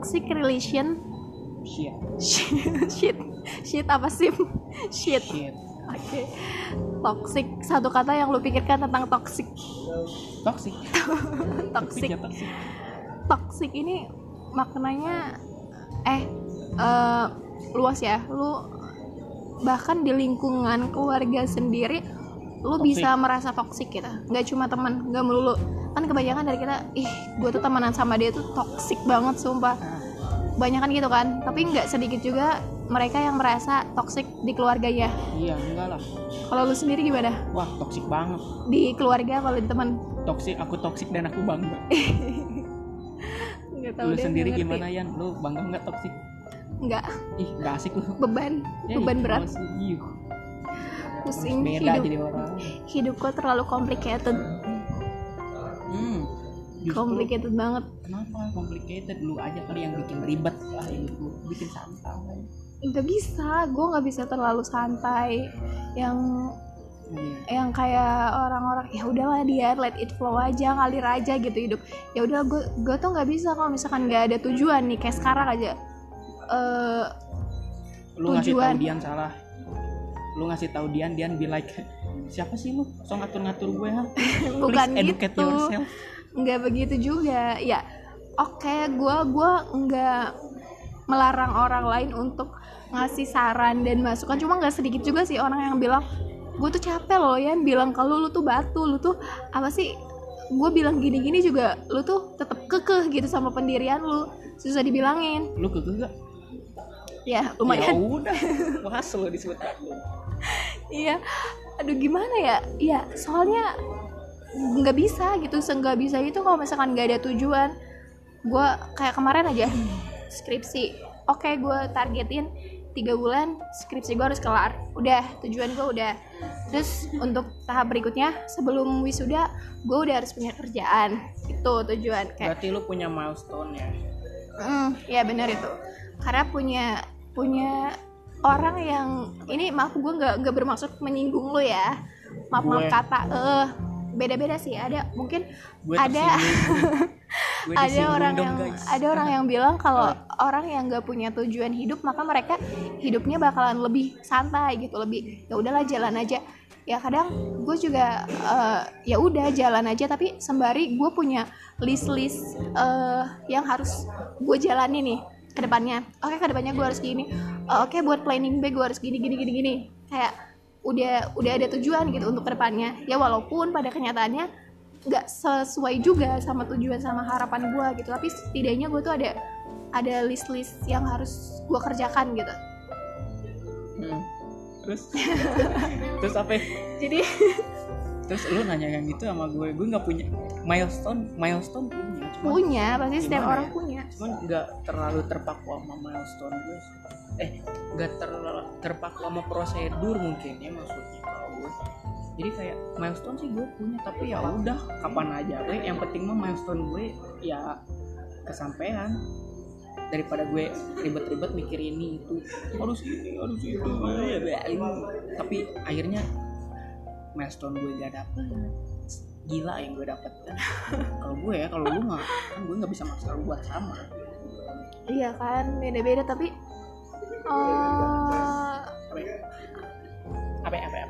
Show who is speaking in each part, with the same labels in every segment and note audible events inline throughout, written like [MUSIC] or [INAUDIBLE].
Speaker 1: toxic relation?
Speaker 2: Shit. [LAUGHS]
Speaker 1: Shit. Shit apa sih? Shit.
Speaker 2: Shit.
Speaker 1: Oke. Toxic. Satu kata yang lu pikirkan tentang toxic.
Speaker 2: Toxic. [LAUGHS]
Speaker 1: Toxic.
Speaker 2: Toxic.
Speaker 1: Toxic ini maknanya eh eh, luas ya. Lu bahkan di lingkungan keluarga sendiri lu
Speaker 2: Toxic.
Speaker 1: bisa merasa toxic gitu. Nggak cuma teman nggak melulu kan kebanyakan dari kita ih gue tuh temenan sama dia tuh toxic banget sumpah. Banyak kan gitu kan. Tapi nggak sedikit juga mereka yang merasa toxic di keluarganya
Speaker 2: iya enggak lah.
Speaker 1: Kalau lu sendiri gimana?
Speaker 2: Wah toxic banget.
Speaker 1: Di keluarga kalau di teman
Speaker 2: toxic aku toxic dan aku bangga.
Speaker 1: Nggak tahu
Speaker 2: lu
Speaker 1: deh,
Speaker 2: sendiri
Speaker 1: ngerti.
Speaker 2: gimana Yan? Lu bangga nggak toxic?
Speaker 1: Nggak.
Speaker 2: Ih nggak asik lu.
Speaker 1: Beban.
Speaker 2: Ya,
Speaker 1: beban
Speaker 2: ih,
Speaker 1: berat. pusing
Speaker 2: beda
Speaker 1: hidup.
Speaker 2: jadi orang.
Speaker 1: Hidup kok terlalu complicated
Speaker 2: hmm. Justru
Speaker 1: complicated banget.
Speaker 2: kenapa? Complicated. Lu aja kali yang bikin ribet lah lu bikin santai.
Speaker 1: Nggak bisa. Gue nggak bisa terlalu santai. Yang
Speaker 2: Iya.
Speaker 1: yang kayak orang-orang ya udahlah dia let it flow aja ngalir aja gitu hidup. Ya udah gue gue tuh nggak bisa kalau misalkan nggak ada tujuan nih kayak sekarang aja. Eh
Speaker 2: lu ngasih
Speaker 1: Tujuan.
Speaker 2: tahu Dian salah lu ngasih tahu Dian Dian be like siapa sih lu? So ngatur ngatur gue ha? [LAUGHS]
Speaker 1: Bukan
Speaker 2: Please educate
Speaker 1: gitu.
Speaker 2: yourself.
Speaker 1: Nggak begitu juga. Ya oke gue gua nggak melarang orang lain untuk ngasih saran dan masukan. Cuma nggak sedikit juga sih orang yang bilang gue tuh capek loh ya bilang kalau lu tuh batu lu tuh apa sih? Gue bilang gini-gini juga lu tuh tetap kekeh gitu sama pendirian lu. Susah dibilangin.
Speaker 2: Lu kekeh gak
Speaker 1: ya
Speaker 2: ya
Speaker 1: lumayan.
Speaker 2: udah [LAUGHS] wah lo disebut. aku
Speaker 1: iya. Aduh gimana ya? Ya soalnya nggak bisa gitu nggak bisa itu kalau misalkan nggak ada tujuan. Gue kayak kemarin aja skripsi. Oke gue targetin tiga bulan skripsi gue harus kelar. Udah tujuan gue udah. Terus untuk tahap berikutnya sebelum wisuda gue udah harus punya kerjaan. Itu tujuan kayak
Speaker 2: berarti lu punya milestone ya?
Speaker 1: Hmm, ya benar itu. Karena punya punya orang yang ini maaf gue nggak nggak bermaksud menyinggung lo ya. Maaf maaf
Speaker 2: Gue.
Speaker 1: kata eh beda-beda sih. Ada mungkin
Speaker 2: gue
Speaker 1: ada [LAUGHS]
Speaker 2: Gue
Speaker 1: ada orang
Speaker 2: dong,
Speaker 1: yang
Speaker 2: guys.
Speaker 1: ada orang yang bilang kalau orang yang nggak punya tujuan hidup maka mereka hidupnya bakalan lebih santai gitu lebih ya udahlah jalan aja ya kadang gue juga eh, ya udah jalan aja tapi sembari gue punya list-list eh, yang harus gue jalani nih ke depannya oke ke depannya gue harus gini. Eh, oke buat planning B gue harus gini gini gini gini. Kayak udah udah ada tujuan gitu untuk ke depannya ya walaupun pada kenyataannya nggak sesuai juga sama tujuan sama harapan gue gitu. Tapi setidaknya gue tuh ada ada list-list yang harus gue kerjakan gitu.
Speaker 2: Hmm. terus? [LAUGHS] Terus apa?
Speaker 1: Jadi
Speaker 2: terus lu nanya yang gitu sama gue. Gue nggak punya milestone milestone punya cuman
Speaker 1: punya pasti setiap
Speaker 2: Gimana
Speaker 1: orang
Speaker 2: ya?
Speaker 1: punya.
Speaker 2: Cuman nggak terlalu terpaku sama milestone gue eh nggak ter- terpaku sama prosedur mungkin ya maksudnya kalau gue. Jadi kayak milestone sih gue punya tapi ya udah kapan aja. Gue yang penting mah milestone gue ya kesampaian. Daripada gue ribet-ribet mikir ini itu. Harus ini harus itu ini. tapi akhirnya milestone gue gak dapet gila yang gue dapet kan. [LAUGHS] Kalau gue ya kalau lu mah kan gue nggak bisa maksa lu buat sama.
Speaker 1: Iya kan beda-beda tapi eh
Speaker 2: apa ya, apa ya, apa ya?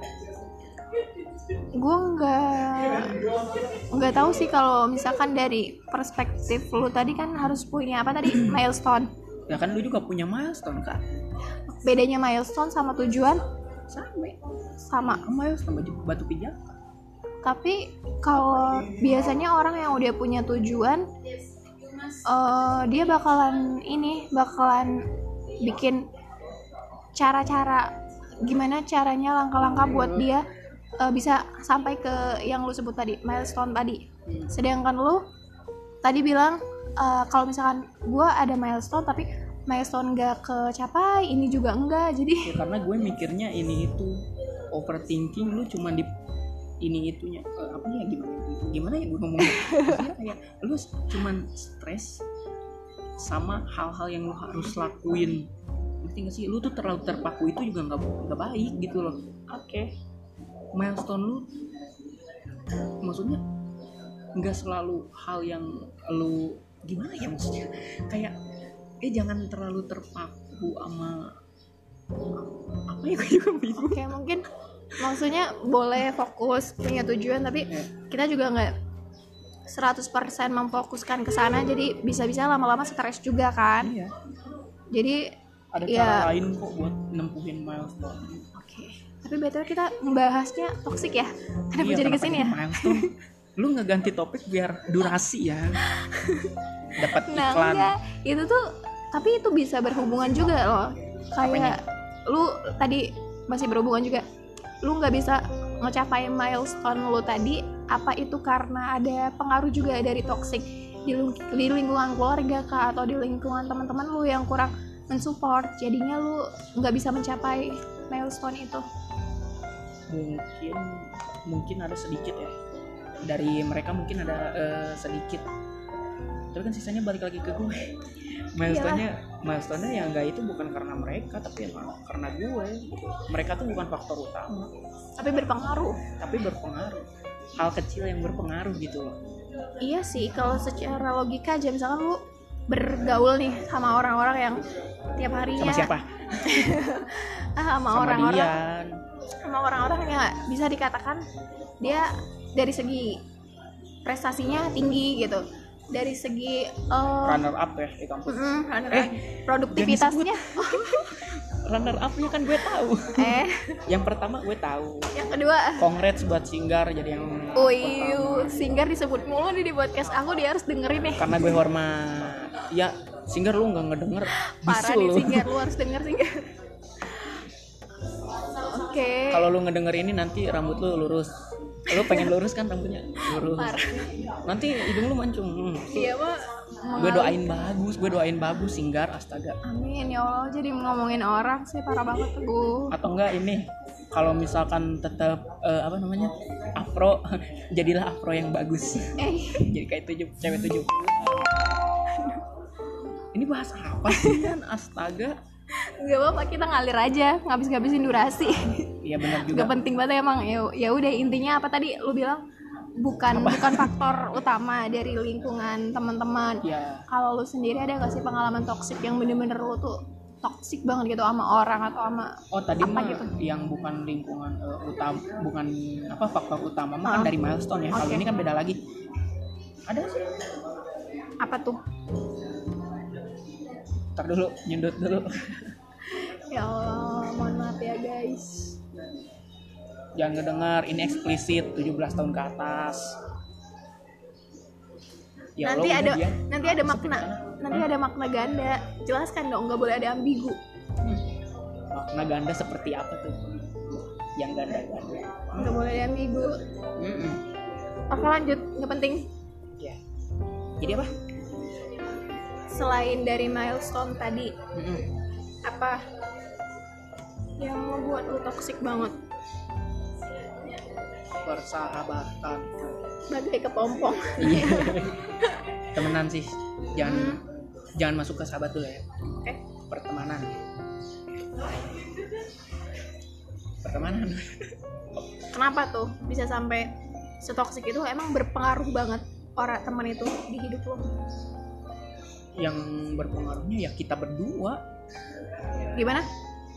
Speaker 1: gue nggak nggak tahu sih kalau misalkan dari perspektif lu tadi kan harus punya apa tadi? Milestone.
Speaker 2: Ya kan lu juga punya milestone kan
Speaker 1: bedanya milestone sama tujuan?
Speaker 2: Sama.
Speaker 1: Sama.
Speaker 2: Milestone batu, batu pijak
Speaker 1: tapi kalau biasanya orang yang udah punya tujuan eh, dia bakalan ini bakalan bikin cara-cara gimana caranya langkah-langkah buat dia eh, bisa sampai ke yang lu sebut tadi milestone tadi. Sedangkan lu tadi bilang eh, kalau misalkan gua ada milestone tapi milestone gak kecapai ini juga enggak jadi
Speaker 2: ya, karena gue mikirnya ini itu overthinking lu cuma di ini itunya eh, apa ya gimana gimana ya gue ngomongnya? Maksudnya kayak lu cuman stres sama hal-hal yang lu harus lakuin. Ngerti gak sih? Lu tuh terlalu terpaku itu juga nggak nggak baik gitu loh.
Speaker 1: Oke.
Speaker 2: Milestone lu maksudnya nggak selalu hal yang lu gimana ya maksudnya? Kayak eh jangan terlalu terpaku sama apa ya gue juga bingung.
Speaker 1: Oke mungkin maksudnya boleh fokus punya tujuan tapi
Speaker 2: Ya.
Speaker 1: kita juga nggak 100% memfokuskan ke sana jadi bisa-bisa lama-lama stres juga kan.
Speaker 2: Iya.
Speaker 1: Jadi
Speaker 2: ada
Speaker 1: Iya.
Speaker 2: cara lain kok buat nempuhin milestone.
Speaker 1: Oke. Tapi betul kita membahasnya toksik ya? Kenapa
Speaker 2: Iya,
Speaker 1: jadi ke
Speaker 2: sini
Speaker 1: ya?
Speaker 2: milestone? Lu nggak ganti topik biar durasi ya. [LAUGHS] Dapat
Speaker 1: nah
Speaker 2: iklan.
Speaker 1: enggak. Itu tuh tapi itu bisa berhubungan juga loh. Kayak lu tadi masih berhubungan juga lu nggak bisa ngecapai milestone lu tadi apa itu karena ada pengaruh juga dari toxic di, di lingkungan keluarga kah atau di lingkungan teman-teman lu yang kurang mensupport? Jadinya lu nggak bisa mencapai milestone itu.
Speaker 2: Mungkin mungkin ada sedikit ya. Dari mereka mungkin ada eh, sedikit. Tapi kan sisanya balik lagi ke gue. Milestone-nya milestone-nya yang enggak itu bukan karena mereka tapi emang karena gue. Gitu. mereka tuh bukan faktor utama.
Speaker 1: Tapi berpengaruh.
Speaker 2: Tapi berpengaruh. Hal kecil yang berpengaruh gitu loh.
Speaker 1: Iya sih, kalau secara logika aja misalkan lu bergaul nih sama orang-orang yang tiap harinya
Speaker 2: sama siapa? [LAUGHS]
Speaker 1: Ah, sama orang-orang. sama orang-orang yang bisa dikatakan dia dari segi prestasinya tinggi gitu. Dari segi eh,
Speaker 2: runner up ya di kampus.
Speaker 1: Mm-mm, runner
Speaker 2: Eh,
Speaker 1: up. produktivitasnya. [LAUGHS]
Speaker 2: Runner up-nya kan gue tahu.
Speaker 1: Eh.
Speaker 2: Yang pertama gue tahu.
Speaker 1: Yang kedua.
Speaker 2: Congrats buat Singgar jadi yang
Speaker 1: Wih. Singgar disebut mulu nih di podcast aku dia harus dengerin nih.
Speaker 2: karena gue hormat. Ya Singgar lu nggak ngedenger.
Speaker 1: Parah nih Singgar, lu harus denger Singgar. Oke.
Speaker 2: kalau lu ngedenger ini nanti rambut lu lurus lu pengen lurus kan rambutnya? Lurus.
Speaker 1: Parah.
Speaker 2: nanti hidung lu mancung. Hmm.
Speaker 1: Iya, Pak.
Speaker 2: gue doain bagus gue doain bagus Singgar astaga.
Speaker 1: Amin ya Allah. Jadi ngomongin orang sih parah banget tuh.
Speaker 2: atau enggak ini kalau misalkan tetap eh, apa namanya afro [LAUGHS] jadilah afro yang bagus.
Speaker 1: Eh, [LAUGHS]
Speaker 2: jadi kayak tujuh cewek tujuh ini bahas apa sih kan astaga
Speaker 1: nggak apa-apa kita ngalir aja, ngabis-ngabisin durasi.
Speaker 2: iya benar juga
Speaker 1: Gak penting banget emang. Ya ya udah intinya apa tadi lu bilang bukan bukan faktor utama dari lingkungan teman-teman.
Speaker 2: ya
Speaker 1: Kalau lu sendiri ada gak sih pengalaman toksik yang bener-bener lu tuh toksik banget gitu sama orang atau sama
Speaker 2: Oh tadi
Speaker 1: Apa
Speaker 2: mah
Speaker 1: gitu?
Speaker 2: yang bukan lingkungan eh, utama, bukan apa faktor utama mah kan
Speaker 1: Ah.
Speaker 2: dari milestone ya. Kalau
Speaker 1: Oke.
Speaker 2: ini kan beda lagi. Ada sih.
Speaker 1: apa tuh?
Speaker 2: Ntar dulu nyundut dulu. [LAUGHS]
Speaker 1: Ya Allah, mohon maaf ya guys.
Speaker 2: Jangan ngedengar ini eksplisit 17 tahun ke atas. Ya
Speaker 1: nanti
Speaker 2: Allah,
Speaker 1: ada
Speaker 2: dia.
Speaker 1: nanti ada makna nanti ada makna ganda. Jelaskan dong, nggak boleh ada ambigu.
Speaker 2: makna ganda seperti apa tuh? Yang ganda-ganda.
Speaker 1: Nggak boleh ada ambigu.
Speaker 2: Mm-mm.
Speaker 1: Oke lanjut, nggak penting.
Speaker 2: Ya. Jadi apa?
Speaker 1: Selain dari milestone tadi,
Speaker 2: Mm-mm.
Speaker 1: apa yang membuat lu toksik banget?
Speaker 2: Persahabatan.
Speaker 1: Bagai kepompong.
Speaker 2: Iya. [LAUGHS] Temenan sih. Jangan
Speaker 1: Hmm.
Speaker 2: jangan masuk ke sahabat dulu ya.
Speaker 1: Oke.
Speaker 2: Pertemanan. Pertemanan.
Speaker 1: Kenapa tuh bisa sampai setoksik itu emang berpengaruh banget orang teman itu di hidup lo?
Speaker 2: Yang berpengaruhnya ya kita berdua.
Speaker 1: Gimana?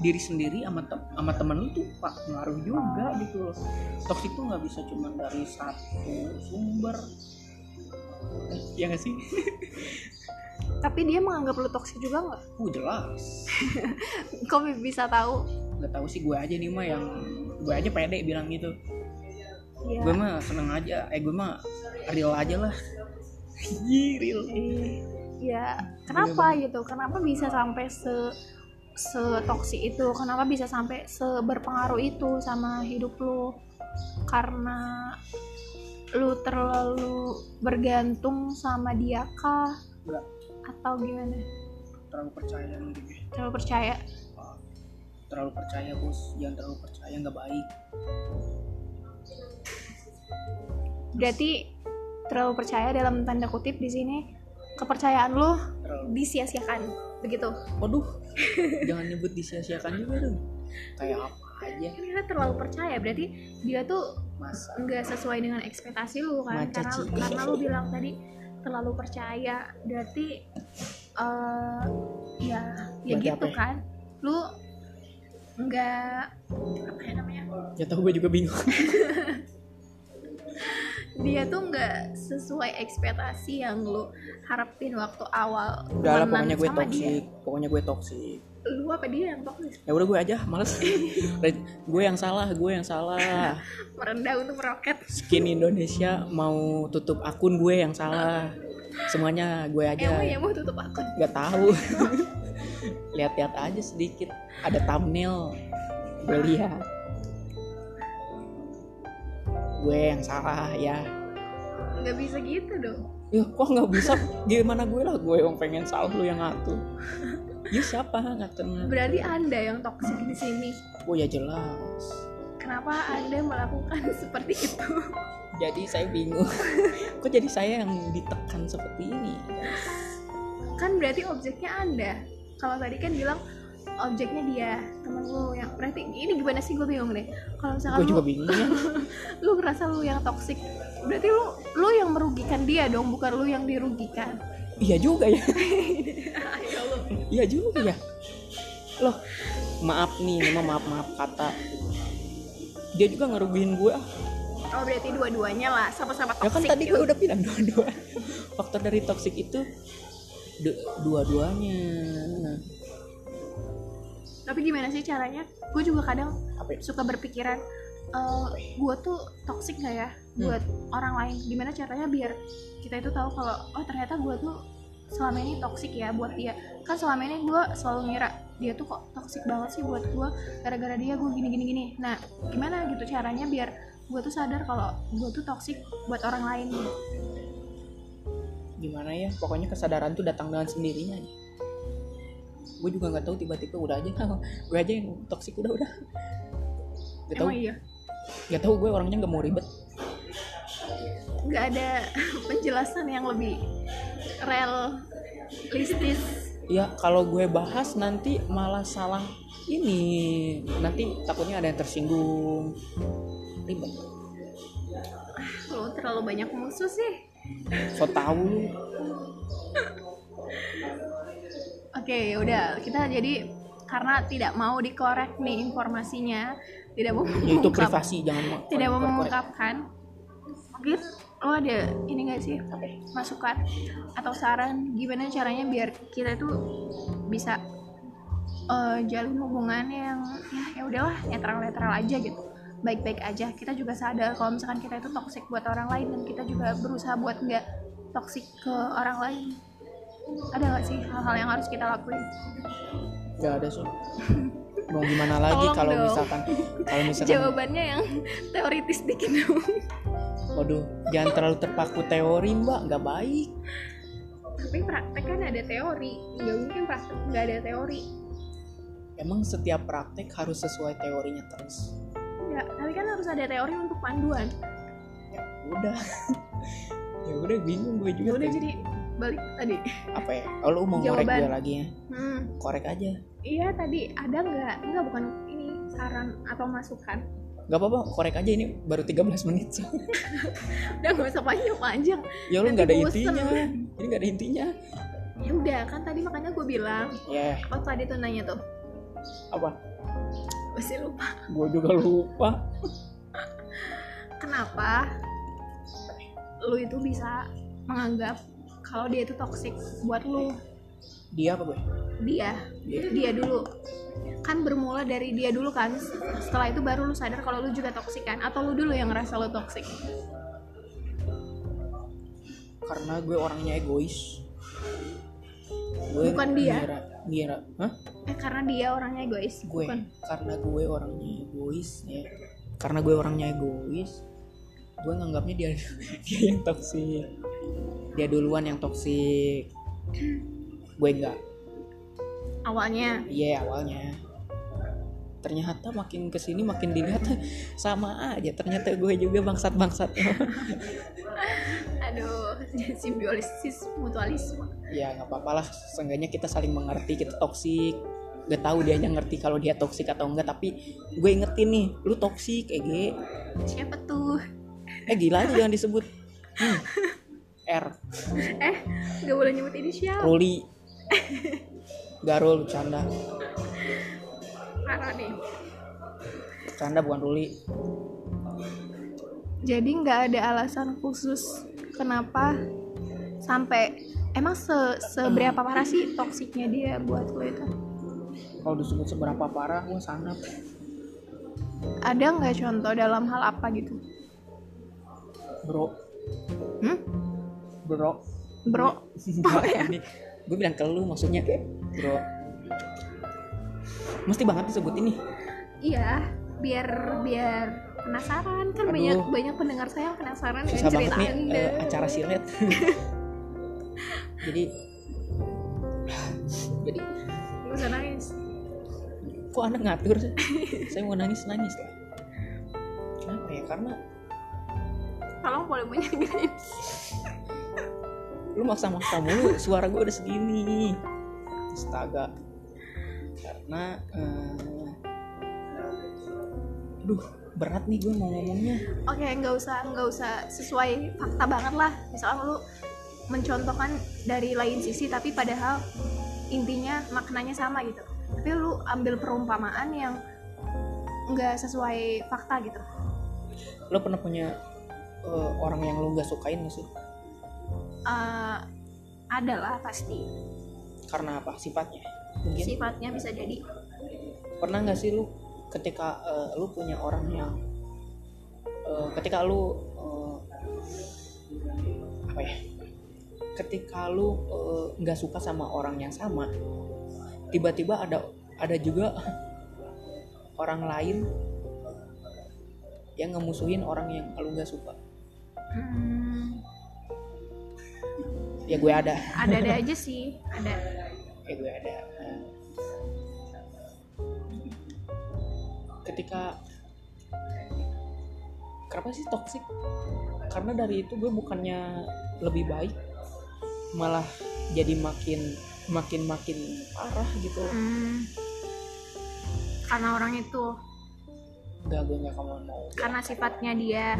Speaker 2: Diri sendiri sama tem sama temen lu tuh pak pengaruh juga gitu loh. Toksik tuh nggak bisa cuma dari satu sumber. Eh, Iya gak sih? [LAUGHS]
Speaker 1: Tapi dia menganggap lu toksik juga nggak?
Speaker 2: Uh jelas. [LAUGHS]
Speaker 1: Kok bisa tahu?
Speaker 2: Gak tahu sih gue aja nih mah yang gue aja pede bilang gitu.
Speaker 1: Ya.
Speaker 2: Gue mah seneng aja. Eh gue mah real aja lah. [LAUGHS] Real.
Speaker 1: Eh, ya kenapa gitu? Kenapa bisa sampai se setoksik itu? Kenapa bisa sampai seberpengaruh itu sama hidup lu? Karena lu terlalu bergantung sama dia kah?
Speaker 2: Enggak.
Speaker 1: Atau gimana?
Speaker 2: Terlalu percaya mungkin ya.
Speaker 1: terlalu percaya?
Speaker 2: Terlalu percaya bos. Jangan terlalu percaya nggak baik.
Speaker 1: Berarti terlalu percaya dalam tanda kutip di sini kepercayaan
Speaker 2: terlalu.
Speaker 1: disia-siakan begitu.
Speaker 2: Waduh [LAUGHS] jangan nyebut disia-siakan juga dong. Kayak apa aja?
Speaker 1: Kan kita terlalu percaya berarti dia tuh nggak sesuai dengan ekspektasi lu kan
Speaker 2: Maca,
Speaker 1: karena
Speaker 2: Ci.
Speaker 1: karena lu [LAUGHS] bilang tadi terlalu percaya berarti eh ya ya
Speaker 2: Berarti
Speaker 1: gitu
Speaker 2: apa ya?
Speaker 1: kan. Lu nggak apa ya namanya?
Speaker 2: Ya tahu gue juga bingung [LAUGHS]
Speaker 1: dia tuh nggak sesuai ekspektasi yang lu harapin waktu awal
Speaker 2: udah lah pokoknya gue toksik pokoknya gue toksik
Speaker 1: lu apa dia yang toksik
Speaker 2: ya udah gue aja males. [LAUGHS] Gue yang salah gue yang salah. [LAUGHS]
Speaker 1: Merendah untuk meroket.
Speaker 2: Skin Indonesia mau tutup akun gue yang salah. Semuanya gue aja.
Speaker 1: Emang ya mau tutup akun?
Speaker 2: Nggak tahu. [LAUGHS] Lihat-lihat aja sedikit. Ada thumbnail. Gue lihat gue yang salah ya.
Speaker 1: Nggak bisa gitu dong.
Speaker 2: Ya kok nggak bisa? Gimana gue lah gue yang pengen salah lu yang ngatur. Ya siapa? Ngatur
Speaker 1: berarti anda yang toksik di sini.
Speaker 2: Oh ya jelas.
Speaker 1: Kenapa anda melakukan [LAUGHS] seperti itu?
Speaker 2: Jadi saya bingung. Kok jadi saya yang ditekan seperti ini?
Speaker 1: Kan berarti objeknya anda. Kalau tadi kan bilang objeknya dia temen lu yang berarti ini gimana sih? Gue bingung deh. Kalau misalkan
Speaker 2: gue
Speaker 1: lu,
Speaker 2: juga bingung ya. [LAUGHS]
Speaker 1: Lu ngerasa lu yang toksik berarti lu lu yang merugikan dia dong bukan lu yang dirugikan.
Speaker 2: Iya juga ya. [LAUGHS]
Speaker 1: Ya
Speaker 2: iya juga ya. Loh maaf nih memang maaf maaf kata. Dia juga ngerugiin gue
Speaker 1: oh berarti dua-duanya lah sama-sama
Speaker 2: ya kan
Speaker 1: toksik
Speaker 2: tadi
Speaker 1: gitu.
Speaker 2: gue udah bilang dua-dua faktor dari toksik itu du- dua-duanya
Speaker 1: tapi gimana sih caranya? Gue juga kadang
Speaker 2: apa ya?
Speaker 1: suka berpikiran eh gue tuh toksik gak ya
Speaker 2: Hmm.
Speaker 1: buat orang lain? Gimana caranya biar kita itu tahu kalau oh ternyata gue tuh selama ini toksik ya buat dia. Kan selama ini gue selalu ngira dia tuh kok toksik banget sih buat gue gara-gara dia gue gini gini gini nah gimana gitu caranya biar gue tuh sadar kalau gue tuh toksik buat orang lain?
Speaker 2: Gimana ya? Pokoknya kesadaran tuh datang dengan sendirinya. aja gue juga nggak tahu tiba-tiba udah aja. [LAUGHS] Gue aja yang toksik udah udah. Gak tahu.
Speaker 1: Iya?
Speaker 2: Gak tahu gue orangnya nggak mau ribet.
Speaker 1: Nggak ada [LAUGHS] penjelasan yang lebih realistis.
Speaker 2: Ya kalau gue bahas nanti malah salah ini. Nanti takutnya ada yang tersinggung. Ribet.
Speaker 1: Lo terlalu banyak musuh sih.
Speaker 2: So tau lu [LAUGHS]
Speaker 1: Oke, ya udah. Kita jadi karena tidak mau dikorek nih informasinya, tidak mau
Speaker 2: ya itu
Speaker 1: mengungkap,
Speaker 2: privasi jangan mau
Speaker 1: tidak mau mengungkapkan. Mungkin lo ada ini gak sih? Masukan atau saran? Gimana caranya biar kita itu bisa eh, jalin hubungan yang ya ya udahlah netral-netral aja gitu. Baik-baik aja. Kita juga sadar kalau misalkan kita itu toksik buat orang lain dan kita juga berusaha buat nggak toksik ke orang lain ada gak sih hal-hal yang harus kita lakuin?
Speaker 2: Gak ada sih [LAUGHS] mau gimana lagi kalau misalkan kalau misalkan
Speaker 1: jawabannya yang teoritis dikit dong.
Speaker 2: Waduh jangan terlalu terpaku teori mbak. Nggak baik.
Speaker 1: Tapi praktek kan ada teori. Nggak mungkin praktek nggak ada teori.
Speaker 2: Emang setiap praktek harus sesuai teorinya terus?
Speaker 1: Ya tapi kan harus ada teori untuk panduan.
Speaker 2: Udah. [LAUGHS] Ya udah bingung gue
Speaker 1: ya
Speaker 2: juga
Speaker 1: udah
Speaker 2: tadi.
Speaker 1: jadi balik tadi.
Speaker 2: Apa ya? Oh, lu mau ngorek
Speaker 1: Jawaban.
Speaker 2: gue lagi ya?
Speaker 1: Hmm,
Speaker 2: korek aja.
Speaker 1: Iya tadi ada nggak? Nggak bukan ini saran atau masukan?
Speaker 2: Gak apa-apa korek aja ini baru 13 menit. So. [LAUGHS]
Speaker 1: udah nggak usah panjang-panjang
Speaker 2: ya lu
Speaker 1: Nanti
Speaker 2: nggak ada
Speaker 1: bosen.
Speaker 2: intinya. Ini nggak ada intinya.
Speaker 1: Ya udah kan tadi makanya gue bilang.
Speaker 2: Ya
Speaker 1: apa tadi tuh nanya tuh.
Speaker 2: Apa?
Speaker 1: Masih lupa.
Speaker 2: Gue juga lupa.
Speaker 1: Kenapa lu itu bisa menganggap kalau dia itu toksik buat lu?
Speaker 2: Dia apa gue
Speaker 1: dia. Dia. Dulu. Kan bermula dari dia dulu kan. Setelah itu baru lu sadar kalau lu juga toksik kan? Atau lu dulu yang ngerasa lu toksik
Speaker 2: karena gue orangnya egois. Gue
Speaker 1: Bukan dia.
Speaker 2: ngira ngira hah?
Speaker 1: Eh karena dia orangnya egois
Speaker 2: gue.
Speaker 1: bukan?
Speaker 2: Karena gue orangnya egois ya karena gue orangnya egois gue nganggapnya dia [LAUGHS] dia yang toksik dia duluan yang toksik gue enggak
Speaker 1: awalnya?
Speaker 2: Iya awalnya. Ternyata makin ke sini makin dilihat [LAUGHS] sama aja. Ternyata gue juga bangsat bangsat [LAUGHS]
Speaker 1: aduh simbiosis mutualisme.
Speaker 2: Ya nggak apa-apa lah. Seenggaknya kita saling mengerti kita toksik gak tahu dia ngerti kalau dia toksik atau enggak tapi gue ingetin nih lu toksik Ege.
Speaker 1: Siapa tuh
Speaker 2: eh gila aja jangan disebut. Hmm. R.
Speaker 1: Eh nggak boleh nyebut inisial.
Speaker 2: Ruli. Garul bercanda.
Speaker 1: Parah nih.
Speaker 2: Bercanda bukan Ruli.
Speaker 1: Jadi nggak ada alasan khusus kenapa sampai emang se seberapa parah sih toksiknya dia buat lo itu?
Speaker 2: Kalau disebut seberapa parah gue sangat
Speaker 1: ada nggak contoh dalam hal apa gitu
Speaker 2: bro.
Speaker 1: Hmm?
Speaker 2: bro.
Speaker 1: Bro.
Speaker 2: Oh, ya. gue bilang ke lu maksudnya bro. Mesti banget disebut ini.
Speaker 1: Iya biar biar penasaran. Kan
Speaker 2: Aduh.
Speaker 1: banyak banyak pendengar saya yang penasaran dengan
Speaker 2: susah banget
Speaker 1: cerita
Speaker 2: nih
Speaker 1: anda.
Speaker 2: eh, acara silet. [LAUGHS] Jadi jadi
Speaker 1: Gak usah nangis.
Speaker 2: kok anak ngatur sih? Saya mau nangis nangis lah. Kenapa ya? Karena
Speaker 1: tolong boleh menyanyiin
Speaker 2: lu maksa-maksa mulu suara gue udah segini. Astaga. Karena eh, aduh berat nih gue mau ngomongnya.
Speaker 1: Oke nggak usah nggak usah sesuai fakta banget lah. Misalkan lu mencontohkan dari lain sisi tapi padahal intinya maknanya sama gitu. Tapi lu ambil perumpamaan yang nggak sesuai fakta gitu.
Speaker 2: Lo pernah punya eh, orang yang lu nggak sukain gak sih?
Speaker 1: Eh, ada lah pasti.
Speaker 2: Karena apa? Sifatnya? Mungkin.
Speaker 1: Sifatnya bisa jadi.
Speaker 2: Pernah nggak sih lu ketika eh, lu punya orang yang eh, ketika lu eh, apa ya? Ketika lu eh, nggak suka sama orang yang sama tiba-tiba ada ada juga orang lain yang ngemusuhin orang yang lu nggak suka
Speaker 1: Hmm,
Speaker 2: ya gue ada.
Speaker 1: Ada ada aja sih ada.
Speaker 2: Ya gue ada. Ketika kenapa sih toxic? Karena dari itu gue bukannya lebih baik malah jadi makin makin makin parah gitu.
Speaker 1: Hmm, karena orang itu.
Speaker 2: Enggak gue nggak kamu mau.
Speaker 1: Karena sifatnya dia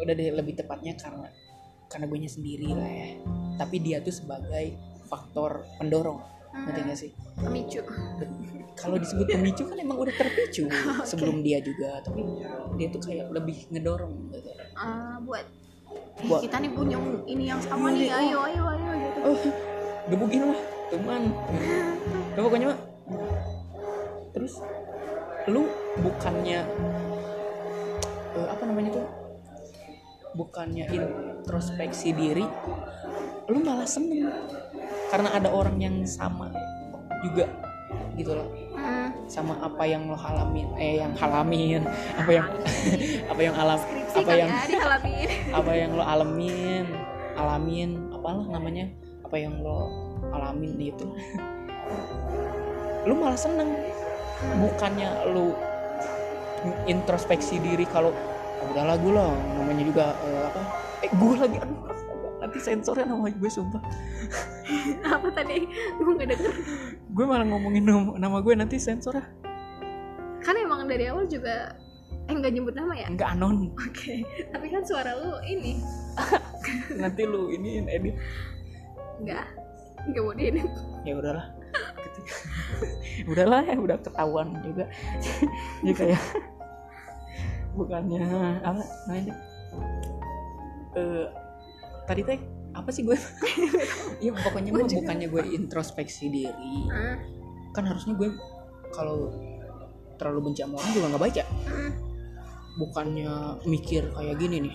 Speaker 2: udah deh lebih tepatnya karena karena gue sendiri lah ya. Tapi dia tuh sebagai faktor pendorong ngerti
Speaker 1: Hmm,
Speaker 2: gak sih?
Speaker 1: Pemicu.
Speaker 2: Kalau disebut pemicu kan emang udah terpicu [LAUGHS] sebelum dia juga tapi dia tuh kayak lebih ngedorong gitu.
Speaker 1: Eh, buat "Eh,
Speaker 2: Buat-
Speaker 1: kita nih punya ini yang sama nih ayo ayo ayo gitu
Speaker 2: oh gebukin lah teman. Ya, pokoknya mah terus lu bukannya eh, apa namanya tuh bukannya introspeksi diri lu malah seneng. Karena ada orang yang sama juga gitu loh.
Speaker 1: Hmm,
Speaker 2: sama apa yang lo halamin eh yang halamin [LAUGHS] apa yang [LAUGHS] apa yang alam
Speaker 1: skripsi
Speaker 2: apa yang
Speaker 1: ya [LAUGHS]
Speaker 2: apa yang lo alamin alamin apalah namanya apa yang lo alamin gitu. Lu malah seneng. Bukannya lu introspeksi diri kalau "Ah, udah lagu lah. Namanya juga eh, apa? Eh gue lagi aduh nanti sensornya nama gue sumpah. [LAUGHS]
Speaker 1: Apa tadi? Gue nggak denger.
Speaker 2: Gue malah ngomongin nama, nama gue nanti sensor ah.
Speaker 1: Kan emang dari awal juga eh nggak nyebut nama ya?
Speaker 2: Nggak anon.
Speaker 1: Oke. Tapi kan suara lu ini. [LAUGHS]
Speaker 2: Nanti lu ini edit.
Speaker 1: Nggak. Nggak mau diedit.
Speaker 2: Ya udahlah. [LAUGHS] Udahlah ya udah ketahuan juga. Ya kayak bukannya. [LAUGHS] Apa? Namanya? Eh tadi teh apa sih gue? [LAUGHS] Ya pokoknya mah bukannya gue introspeksi diri.
Speaker 1: Hmm,
Speaker 2: kan harusnya gue kalau terlalu benci sama orang juga nggak baca.
Speaker 1: Hmm.
Speaker 2: bukannya mikir kayak gini nih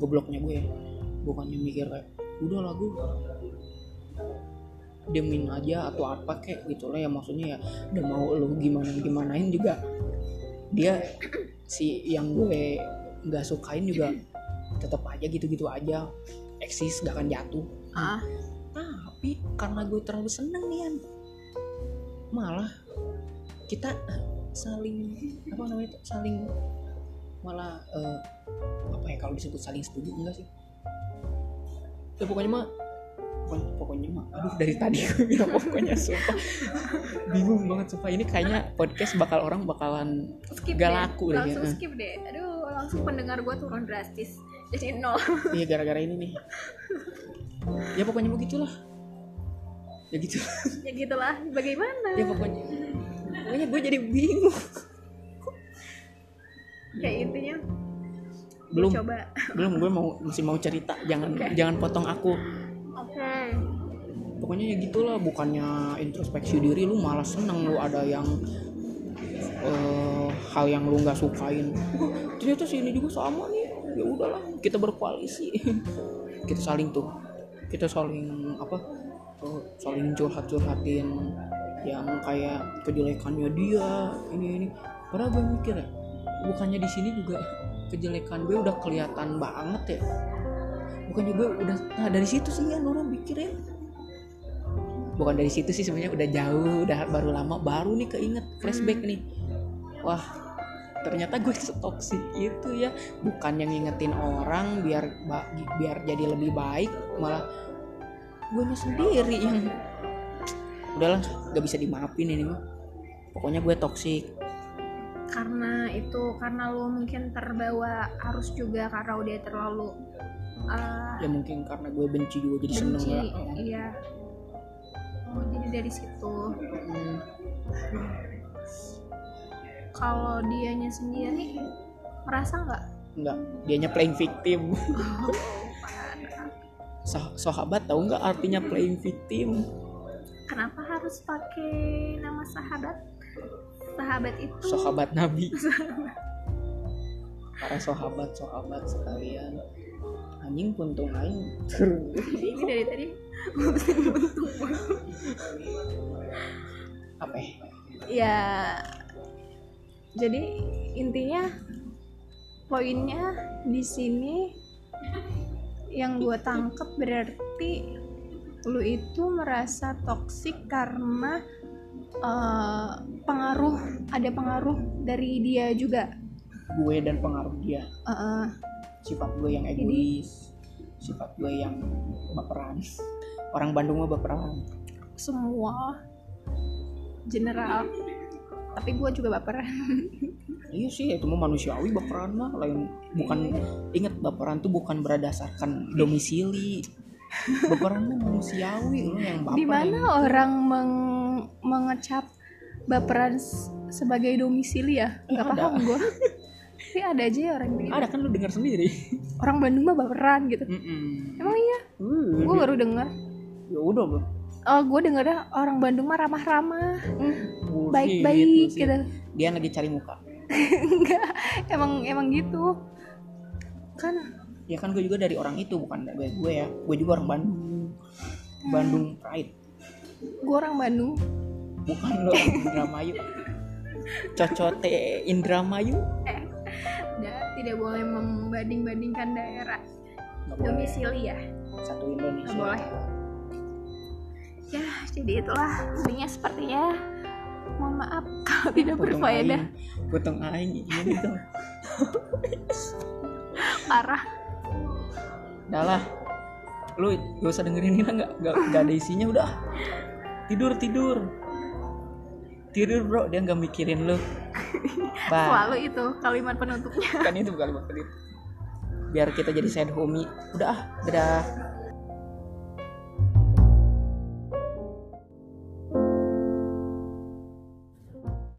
Speaker 2: gobloknya gue. Bukannya mikir kayak udah lah gue diemin aja atau apa kayak gitu lah ya maksudnya ya udah mau lu gimana gimanain juga. Dia si yang gue nggak sukain juga tetap aja gitu-gitu aja. Eksis gak akan jatuh.
Speaker 1: Ah.
Speaker 2: Tapi karena gue terlalu seneng nih Yan, malah kita saling apa namanya itu saling malah eh, apa ya kalau disebut saling setuju enggak sih? Ya pokoknya mah pokoknya, pokoknya mah. Aduh dari tadi gue bilang pokoknya sumpah. Bingung banget sumpah. Ini kayaknya podcast bakal orang bakalan
Speaker 1: skip
Speaker 2: Gak
Speaker 1: deh.
Speaker 2: laku deh,
Speaker 1: langsung
Speaker 2: ya.
Speaker 1: skip deh. Aduh langsung pendengar gue turun drastis. Jadi nol. [LAUGHS]
Speaker 2: Iya gara-gara ini nih. Ya pokoknya begitulah ya gitu.
Speaker 1: Ya gitulah. Bagaimana?
Speaker 2: Ya pokoknya. Pokoknya gue jadi bingung.
Speaker 1: Kayak intinya
Speaker 2: belum.
Speaker 1: coba.
Speaker 2: Belum gue mau masih mau cerita. Jangan jangan potong aku
Speaker 1: oke
Speaker 2: pokoknya ya gitulah bukannya introspeksi diri lu malah seneng lu ada yang eh, hal yang lu nggak sukain. Ternyata si ini juga sama nih. Ya udahlah kita berkoalisi. [LAUGHS] Kita saling tuh kita saling apa eh, saling curhat curhatin yang kayak kejelekannya dia ini ini. Padahal gue mikir ya bukannya di sini juga kejelekan gue udah kelihatan banget ya bukannya gue udah nah dari situ sih ya orang pikirin bukan dari situ sih sebenarnya udah jauh udah baru lama baru nih keinget flashback nih. Wah ternyata gue [LAUGHS] setoksik itu ya. Bukan yang ngingetin orang biar biar jadi lebih baik malah gue sendiri yang [TSK] udahlah gak bisa dimaafin ini mah. Pokoknya gue toksik
Speaker 1: karena itu karena lo mungkin terbawa arus juga karena udah terlalu uh,
Speaker 2: ya mungkin karena gue benci juga jadi seneng
Speaker 1: benci
Speaker 2: ya
Speaker 1: iya. Oh jadi dari situ.
Speaker 2: Hmm,
Speaker 1: kalau dianya sendiri merasa nggak?
Speaker 2: Enggak dianya playing victim. [LAUGHS] Sah- sahabat tahu nggak artinya playing victim?
Speaker 1: Kenapa harus pakai nama sahabat? Sahabat itu
Speaker 2: sahabat nabi. [LAUGHS] Para sahabat sahabat sekalian anjing puntung aing.
Speaker 1: Ini dari tadi.
Speaker 2: Apa ya?
Speaker 1: ya jadi intinya poinnya di sini yang gue tangkep berarti lu itu merasa toksik karena eh, pengaruh ada pengaruh dari dia juga.
Speaker 2: Gue dan pengaruh dia.
Speaker 1: Eh,
Speaker 2: sifat gue yang egois sifat gue yang baperan. Orang Bandung mah baperan.
Speaker 1: Semua. General. Tapi gue juga baperan
Speaker 2: iya sih itu mah manusiawi baperan mah lain bukan ingat baperan tuh bukan berdasarkan domisili. Baperan mah manusiawi lo yang baper.
Speaker 1: Di mana orang meng- mengecap baperan sebagai domisili ya? Nggak paham gue tapi ada aja ya orang gitu.
Speaker 2: Ada kan lu dengar sendiri.
Speaker 1: Orang Bandung mah baperan gitu.
Speaker 2: Mm-mm.
Speaker 1: emang iya?
Speaker 2: Hmm,
Speaker 1: gue baru denger
Speaker 2: ya udah bro
Speaker 1: oh gue dengernya orang Bandung mah ramah-ramah. Baik-baik gitu.
Speaker 2: Dia lagi cari muka.
Speaker 1: Enggak emang emang gitu. Kan?
Speaker 2: Ya kan gue juga dari orang itu bukan gue gue ya. Gue juga orang Bandung. Bandung Pride.
Speaker 1: Gue orang Bandung.
Speaker 2: Bukan lo Indramayu. Cocote Indramayu.
Speaker 1: Eh tidak boleh membanding-bandingkan daerah. Domisili ya?
Speaker 2: Satu Indonesia
Speaker 1: Nggak boleh. ya jadi itulah intinya sepertinya mohon maaf kalau tidak berfaedah.
Speaker 2: potong aing ini dong
Speaker 1: parah.
Speaker 2: Udah lah. Lu gak usah dengerin ini nggak nggak ada isinya udah. Tidur tidur. Tidur bro. Dia nggak mikirin lu Bye.
Speaker 1: selalu itu kalimat penutupnya.
Speaker 2: Kan itu bukan pelit. Biar kita jadi sad homie. Udah ah dadah